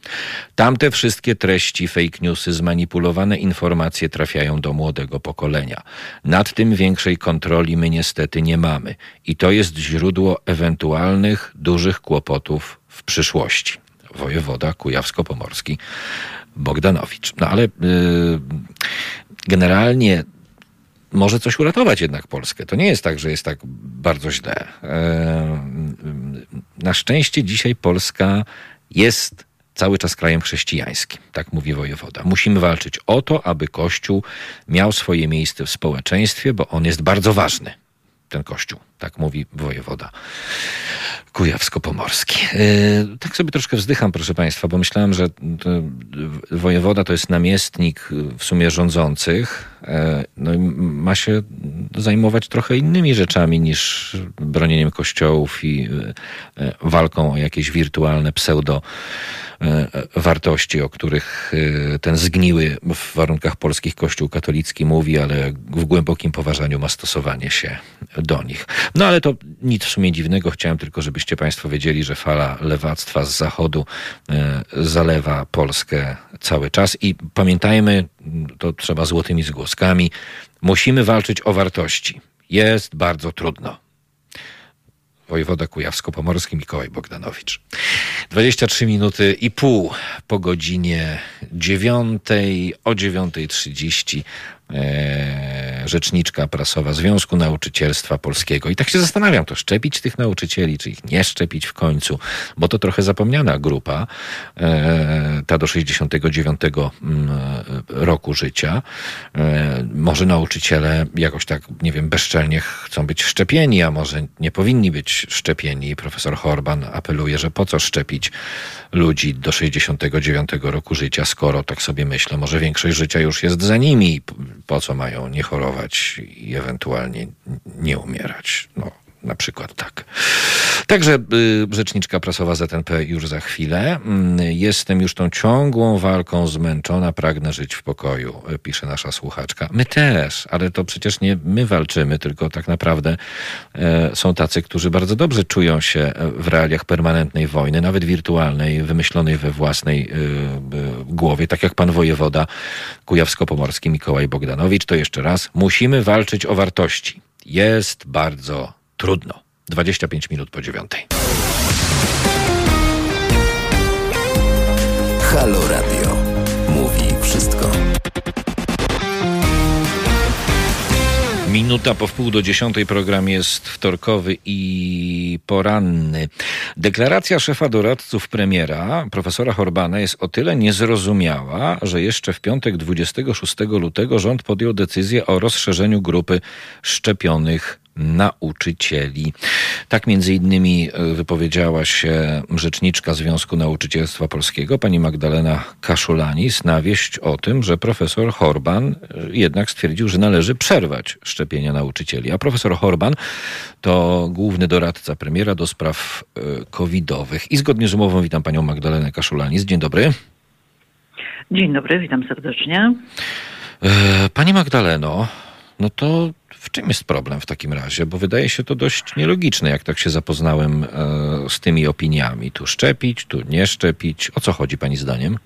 Tamte wszystkie treści, fake newsy, zmanipulowane informacje trafiają do młodego pokolenia. Nad tym większej kontroli my niestety nie mamy. I to jest źródło ewentualnych dużych kłopotów w przyszłości. Wojewoda kujawsko-pomorski Bogdanowicz. No ale yy, generalnie może coś uratować jednak Polskę. To nie jest tak, że jest tak bardzo źle. Na szczęście dzisiaj Polska jest cały czas krajem chrześcijańskim, tak mówi wojewoda. Musimy walczyć o to, aby Kościół miał swoje miejsce w społeczeństwie, bo on jest bardzo ważny ten kościół. Tak mówi wojewoda kujawsko-pomorski. E, tak sobie troszkę wzdycham, proszę Państwa, bo myślałem, że wojewoda to jest namiestnik w sumie rządzących. E, no i ma się zajmować trochę innymi rzeczami niż bronieniem kościołów i e, walką o jakieś wirtualne pseudo E, wartości, o których e, ten zgniły w warunkach polskich Kościół katolicki mówi, ale w głębokim poważaniu ma stosowanie się do nich. No ale to nic w sumie dziwnego. Chciałem tylko, żebyście Państwo wiedzieli, że fala lewactwa z zachodu e, zalewa Polskę cały czas i pamiętajmy, to trzeba złotymi zgłoskami, musimy walczyć o wartości. Jest bardzo trudno wojewoda kujawsko-pomorski Mikołaj Bogdanowicz. 23 minuty i pół po godzinie 9, o 9.30 e, rzeczniczka prasowa Związku Nauczycielstwa Polskiego. I tak się zastanawiam, to szczepić tych nauczycieli, czy ich nie szczepić w końcu, bo to trochę zapomniana grupa, e, ta do 69 mm, roku życia. E, może nauczyciele jakoś tak, nie wiem, bezczelnie chcą być szczepieni, a może nie powinni być szczepieni. Profesor Horban apeluje, że po co szczepić ludzi do 69 roku życia, skoro tak sobie myślę, może większość życia już jest za nimi po co mają nie chorować i ewentualnie nie umierać. No, na przykład tak. Także y, rzeczniczka prasowa ZNP już za chwilę. Mm, jestem już tą ciągłą walką zmęczona, pragnę żyć w pokoju, y, pisze nasza słuchaczka. My też, ale to przecież nie my walczymy, tylko tak naprawdę e, są tacy, którzy bardzo dobrze czują się w realiach permanentnej wojny, nawet wirtualnej, wymyślonej we własnej y, głowie, tak jak pan wojewoda kujawsko-pomorski Mikołaj Bogdanowicz. To jeszcze raz, musimy walczyć o wartości. Jest bardzo trudno. 25 minut po dziewiątej. Halo Radio. Mówi wszystko. Minuta po wpół do dziesiątej program jest wtorkowy i poranny. Deklaracja szefa doradców premiera, profesora Horbana, jest o tyle niezrozumiała, że jeszcze w piątek 26 lutego rząd podjął decyzję o rozszerzeniu grupy szczepionych nauczycieli. Tak między innymi e, wypowiedziała się rzeczniczka Związku Nauczycielstwa Polskiego, pani Magdalena Kaszulanis, na wieść o tym, że profesor Horban e, jednak stwierdził, że należy przerwać szczepienia nauczycieli. A profesor Horban to główny doradca premiera do spraw e, covidowych. I zgodnie z umową witam panią Magdalenę Kaszulanis. Dzień dobry. Dzień dobry, witam serdecznie. Pani Magdaleno, no to w czym jest problem w takim razie? Bo wydaje się to dość nielogiczne, jak tak się zapoznałem e, z tymi opiniami. Tu szczepić, tu nie szczepić. O co chodzi Pani zdaniem?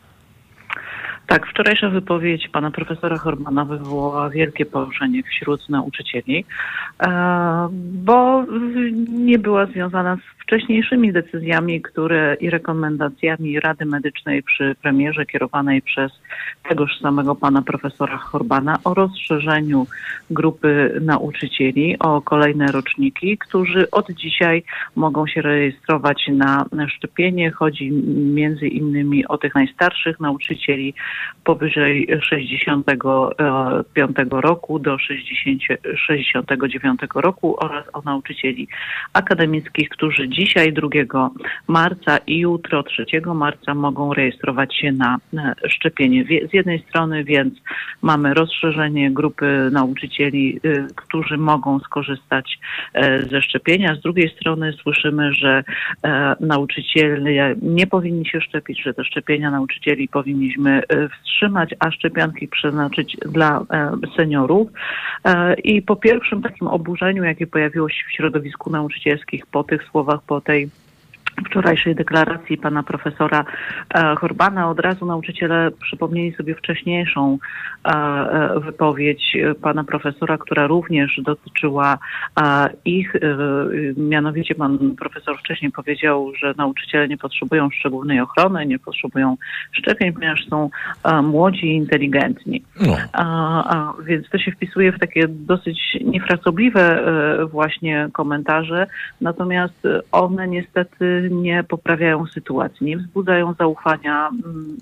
Tak, wczorajsza wypowiedź pana profesora Hormana wywołała wielkie poruszenie wśród nauczycieli, e, bo nie była związana z wcześniejszymi decyzjami, które i rekomendacjami Rady Medycznej przy premierze kierowanej przez tegoż samego pana profesora Horbana o rozszerzeniu grupy nauczycieli o kolejne roczniki, którzy od dzisiaj mogą się rejestrować na szczepienie. Chodzi między innymi o tych najstarszych nauczycieli powyżej 65 roku do 60, 69 roku oraz o nauczycieli akademickich, którzy dzisiaj 2 marca i jutro 3 marca mogą rejestrować się na szczepienie. Z jednej strony więc mamy rozszerzenie grupy nauczycieli, którzy mogą skorzystać ze szczepienia. Z drugiej strony słyszymy, że nauczyciele nie powinni się szczepić, że te szczepienia nauczycieli powinniśmy wstrzymać, a szczepionki przeznaczyć dla seniorów. I po pierwszym takim oburzeniu, jakie pojawiło się w środowisku nauczycielskich po tych słowach, po tej wczorajszej deklaracji pana profesora e, Horbana od razu nauczyciele przypomnieli sobie wcześniejszą e, e, wypowiedź pana profesora, która również dotyczyła ich. Mianowicie pan profesor wcześniej powiedział, że nauczyciele nie potrzebują szczególnej ochrony, nie potrzebują szczepień, ponieważ są młodzi i inteligentni. No. Więc to się wpisuje w takie dosyć niefrasobliwe właśnie komentarze, natomiast one niestety nie poprawiają sytuacji, nie wzbudzają zaufania, mm,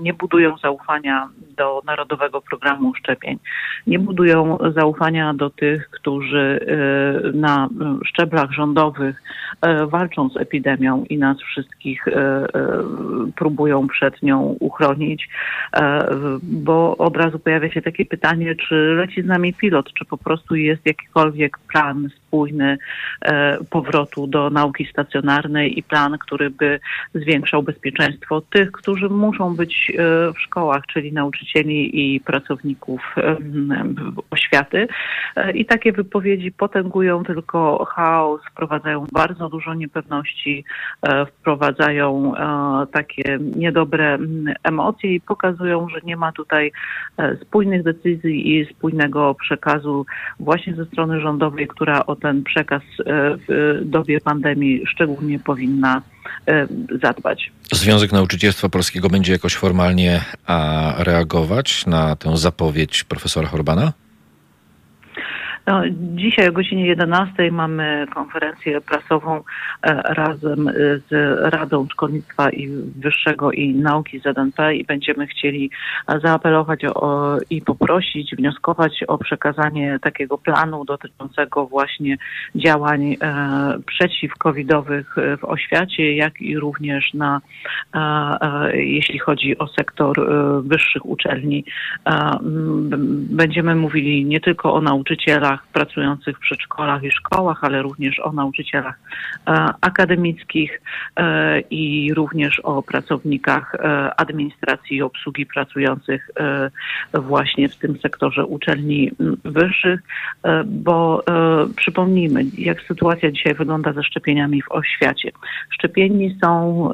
nie budują zaufania do Narodowego Programu Szczepień, nie budują zaufania do tych, którzy y, na szczeblach rządowych y, walczą z epidemią i nas wszystkich y, próbują przed nią uchronić, bo od razu pojawia się takie pytanie, czy leci z nami pilot, czy po prostu jest jakikolwiek plan spójny powrotu do nauki stacjonarnej i plan, który by zwiększał bezpieczeństwo tych, którzy muszą być w szkołach, czyli nauczycieli i pracowników oświaty. E, I takie wypowiedzi potęgują tylko chaos, wprowadzają bardzo dużo niepewności, e, wprowadzają e, takie niedobre emocje i pokazują, że nie ma tutaj spójnych decyzji i spójnego przekazu właśnie ze strony rządowej, która o ten przekaz w dobie pandemii szczególnie powinna zadbać. Związek Nauczycielstwa Polskiego będzie jakoś formalnie reagować na tę zapowiedź profesora Horbana? No, dzisiaj o godzinie 11 mamy konferencję prasową e, razem z Radą Szkolnictwa i Wyższego i Nauki ZNP i będziemy chcieli zaapelować o, i poprosić, wnioskować o przekazanie takiego planu dotyczącego właśnie działań e, przeciwcovidowych w oświacie, jak i również na, e, e, jeśli chodzi o sektor e, wyższych uczelni. E, będziemy mówili nie tylko o nauczycielach, pracujących w przedszkolach i szkołach, ale również o nauczycielach e, akademickich e, i również o pracownikach e, administracji i obsługi pracujących właśnie w tym sektorze uczelni wyższych, bo przypomnijmy, jak sytuacja dzisiaj wygląda ze szczepieniami w oświacie. Szczepieni są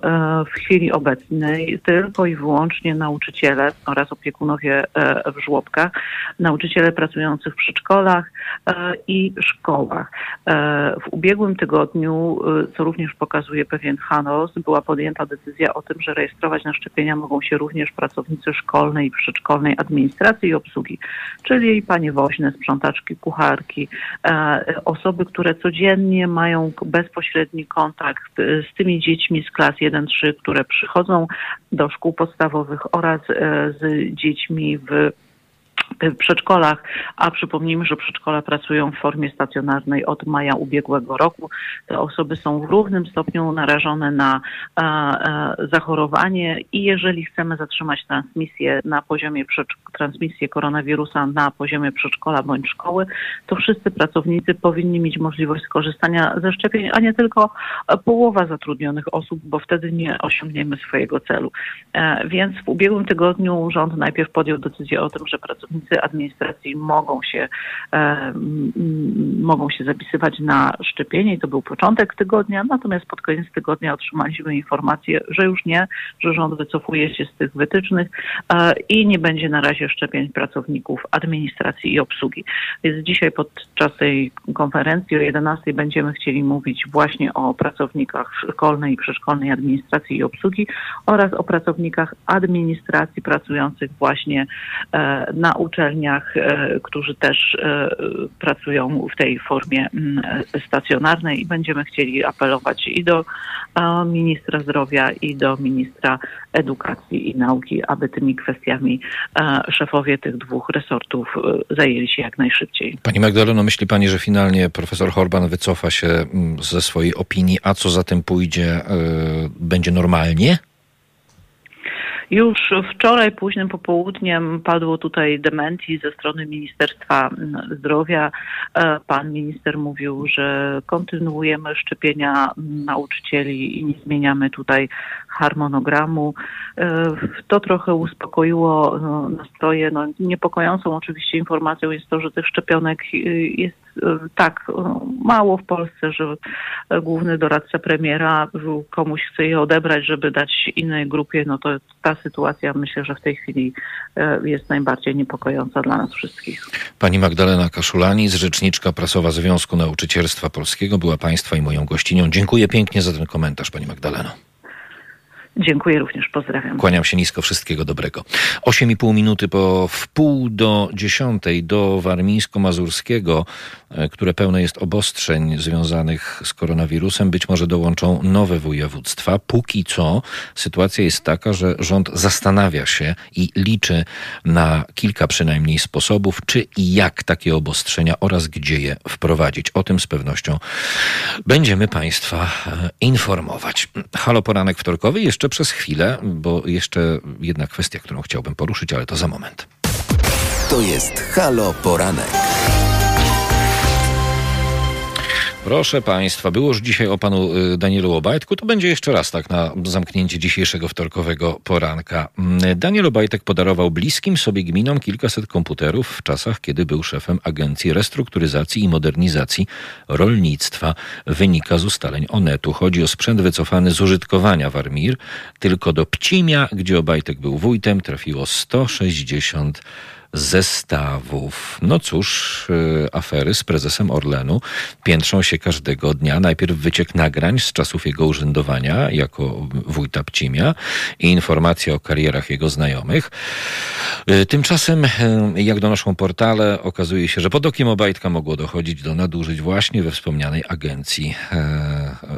w chwili obecnej tylko i wyłącznie nauczyciele oraz opiekunowie w żłobkach, nauczyciele pracujących w przedszkolach, i szkołach. E, w ubiegłym tygodniu, e, co również pokazuje pewien chaos, była podjęta decyzja o tym, że rejestrować na szczepienia mogą się również pracownicy szkolnej i przedszkolnej administracji i obsługi, czyli panie woźne, sprzątaczki, kucharki, osoby, które codziennie mają bezpośredni kontakt z tymi dziećmi z klas 1-3, które przychodzą do szkół podstawowych oraz z dziećmi w w przedszkolach, a przypomnijmy, że przedszkola pracują w formie stacjonarnej od maja ubiegłego roku. Te osoby są w równym stopniu narażone na e, e, zachorowanie i jeżeli chcemy zatrzymać transmisję na poziomie transmisję koronawirusa na poziomie przedszkola bądź szkoły, to wszyscy pracownicy powinni mieć możliwość skorzystania ze szczepień, a nie tylko połowa zatrudnionych osób, bo wtedy nie osiągniemy swojego celu. E, więc w ubiegłym tygodniu rząd najpierw podjął decyzję o tym, że pracownicy pracownicy administracji mogą się, e, mogą się zapisywać na szczepienie i to był początek tygodnia, natomiast pod koniec tygodnia otrzymaliśmy informację, że już nie, że rząd wycofuje się z tych wytycznych e, i nie będzie na razie szczepień pracowników administracji i obsługi. Więc dzisiaj podczas tej konferencji o 11 będziemy chcieli mówić właśnie o pracownikach szkolnej i przedszkolnej administracji i obsługi oraz o pracownikach administracji pracujących właśnie e, na uczelniach uczelniach, którzy też pracują w tej formie mm, stacjonarnej i będziemy chcieli apelować i do ministra zdrowia i do ministra edukacji i nauki, aby tymi kwestiami szefowie tych dwóch resortów zajęli się jak najszybciej. Pani Magdaleno, myśli Pani, że finalnie profesor Horban wycofa się mm, ze swojej opinii, a co za tym pójdzie, będzie normalnie? Już wczoraj późnym popołudniem padło tutaj dementi ze strony Ministerstwa Zdrowia. E, pan minister mówił, że kontynuujemy szczepienia nauczycieli i nie zmieniamy tutaj harmonogramu. E, to trochę uspokoiło no, nastroje. No, niepokojącą oczywiście informacją jest to, że tych szczepionek y, jest E, tak e, mało w Polsce, że główny doradca premiera komuś chce je odebrać, żeby dać innej grupie, no to ta sytuacja myślę, że w tej chwili e, jest najbardziej niepokojąca dla nas wszystkich. Pani Magdalena Kaszulani, rzeczniczka prasowa Związku Nauczycielstwa Polskiego, była Państwa i moją gościnią. Dziękuję pięknie za ten komentarz, Pani Magdaleno. Dziękuję również, pozdrawiam. Kłaniam się nisko, wszystkiego dobrego. 8,5 minuty po wpół do dziesiątej do Warmińsko-Mazurskiego, e, które pełne jest obostrzeń związanych z koronawirusem. Być może dołączą nowe województwa. Póki co sytuacja jest taka, że rząd zastanawia się i liczy na kilka przynajmniej sposobów, czy i jak takie obostrzenia oraz gdzie je wprowadzić. O tym z pewnością będziemy Państwa e, informować. Halo poranek wtorkowy jeszcze przez chwilę, bo jeszcze jedna kwestia, którą chciałbym poruszyć, ale to za moment. To jest Halo Poranek. Proszę Państwa, było już dzisiaj o panu y, Danielu Obajtku, to będzie jeszcze raz tak na zamknięcie dzisiejszego wtorkowego poranka. Mm, Daniel Obajtek podarował bliskim sobie gminom kilkaset komputerów w czasach, kiedy był szefem Agencji Restrukturyzacji i Modernizacji Rolnictwa. Wynika z ustaleń Onetu. Chodzi o sprzęt wycofany z użytkowania w Armir. Tylko do Pcimia, gdzie Obajtek był wójtem, trafiło 160 zestawów. No cóż, y, afery z prezesem Orlenu piętrzą się każdego dnia. Najpierw wyciek nagrań z czasów jego urzędowania jako wójta Pcimia i informacje o karierach jego znajomych. Y, tymczasem, y, jak donoszą portale, okazuje się, że pod okiem Obajtka mogło dochodzić do nadużyć właśnie we wspomnianej agencji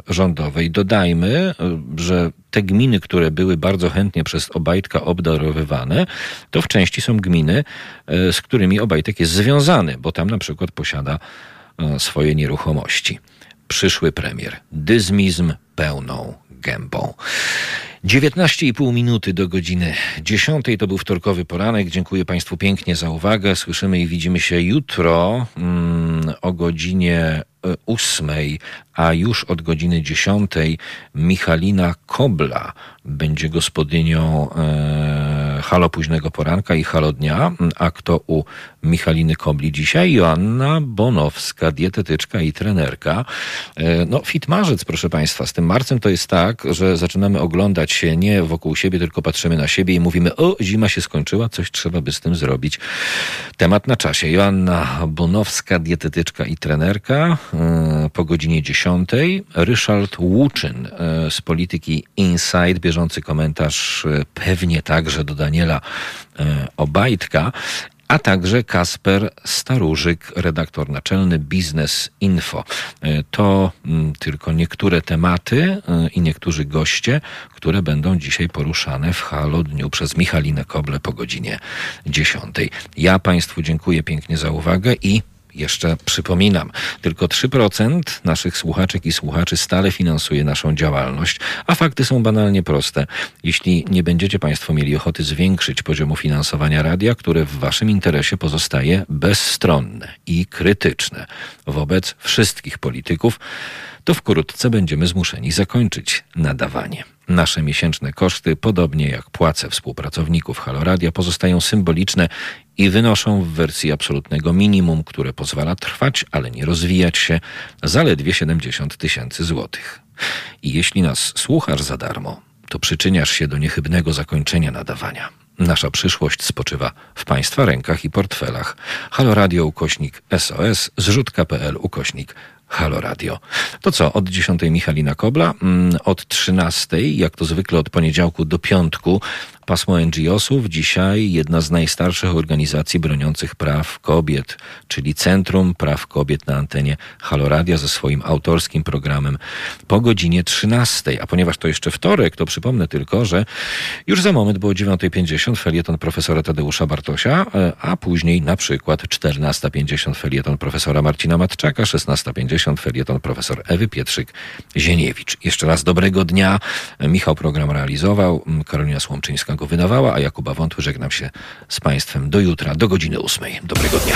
rządowej. Dodajmy, że te gminy, które były bardzo chętnie przez Obajtka obdarowywane, to w części są gminy, e, z którymi Obajtek jest związany, bo tam na przykład posiada e, swoje nieruchomości. Przyszły premier. Dyzmizm pełną gębą. 19,5 minuty do godziny 10 to był wtorkowy poranek. Dziękuję Państwu pięknie za uwagę. Słyszymy i widzimy się jutro mm, o godzinie 8, a już od godziny 10 Michalina Kobla będzie gospodynią e, Halo Późnego Poranka i Halo Dnia. A kto u Michaliny Kobli dzisiaj? Joanna Bonowska, dietetyczka i trenerka. E, no, fit marzec, proszę Państwa. Z tym marcem to jest tak, że zaczynamy oglądać się nie wokół siebie, tylko patrzymy na siebie i mówimy, o, zima się skończyła, coś trzeba by z tym zrobić. Temat na czasie. Joanna Bonowska, dietetyczka i trenerka. E, po godzinie 10. Ryszard Łuczyn e, z polityki Inside, bieżący komentarz pewnie także do Daniela Obajtka a także Kasper Starużyk, redaktor naczelny Biznes Info. To mm, tylko niektóre tematy i niektórzy goście, które będą dzisiaj poruszane w Halo Dniu przez Michalinę Koble po godzinie 10. Ja Państwu dziękuję pięknie za uwagę i jeszcze przypominam, tylko 3% naszych słuchaczek i słuchaczy stale finansuje naszą działalność, a fakty są banalnie proste. Jeśli nie będziecie Państwo mieli ochoty zwiększyć poziomu finansowania radia, które w Waszym interesie pozostaje bezstronne i krytyczne wobec wszystkich polityków, to wkrótce będziemy zmuszeni zakończyć nadawanie. Nasze miesięczne koszty, podobnie jak płace współpracowników Haloradia, pozostają symboliczne i wynoszą w wersji absolutnego minimum, które pozwala trwać, ale nie rozwijać się, zaledwie 70 tysięcy złotych. I jeśli nas słuchasz za darmo, to przyczyniasz się do niechybnego zakończenia nadawania. Nasza przyszłość spoczywa w Państwa rękach i portfelach. Halo Radio ukośnik SOS, zrzutka.pl ukośnik Halo Radio. To co, od 10 Michalina Kobla, mm, od 13, jak to zwykle od poniedziałku do piątku, pasmo NGO-sów. Dzisiaj jedna z najstarszych organizacji broniących praw kobiet, czyli Centrum Praw Kobiet na antenie Haloradia ze swoim autorskim programem po godzinie 13. A ponieważ to jeszcze wtorek, to przypomnę tylko, że już za moment było 9.50 felieton profesora Tadeusza Bartosia, e, a później na przykład 14.50 felieton profesora Marcina Matczaka, 16.50 felieton profesor Ewy Pietrzyk-Zieniewicz. Jeszcze raz dobrego dnia. Michał program realizował, Karolina Słomczyńska go wydawała, a Jakuba Wątły żegnam się z Państwem do jutra, do godziny 8. Dobrego dnia.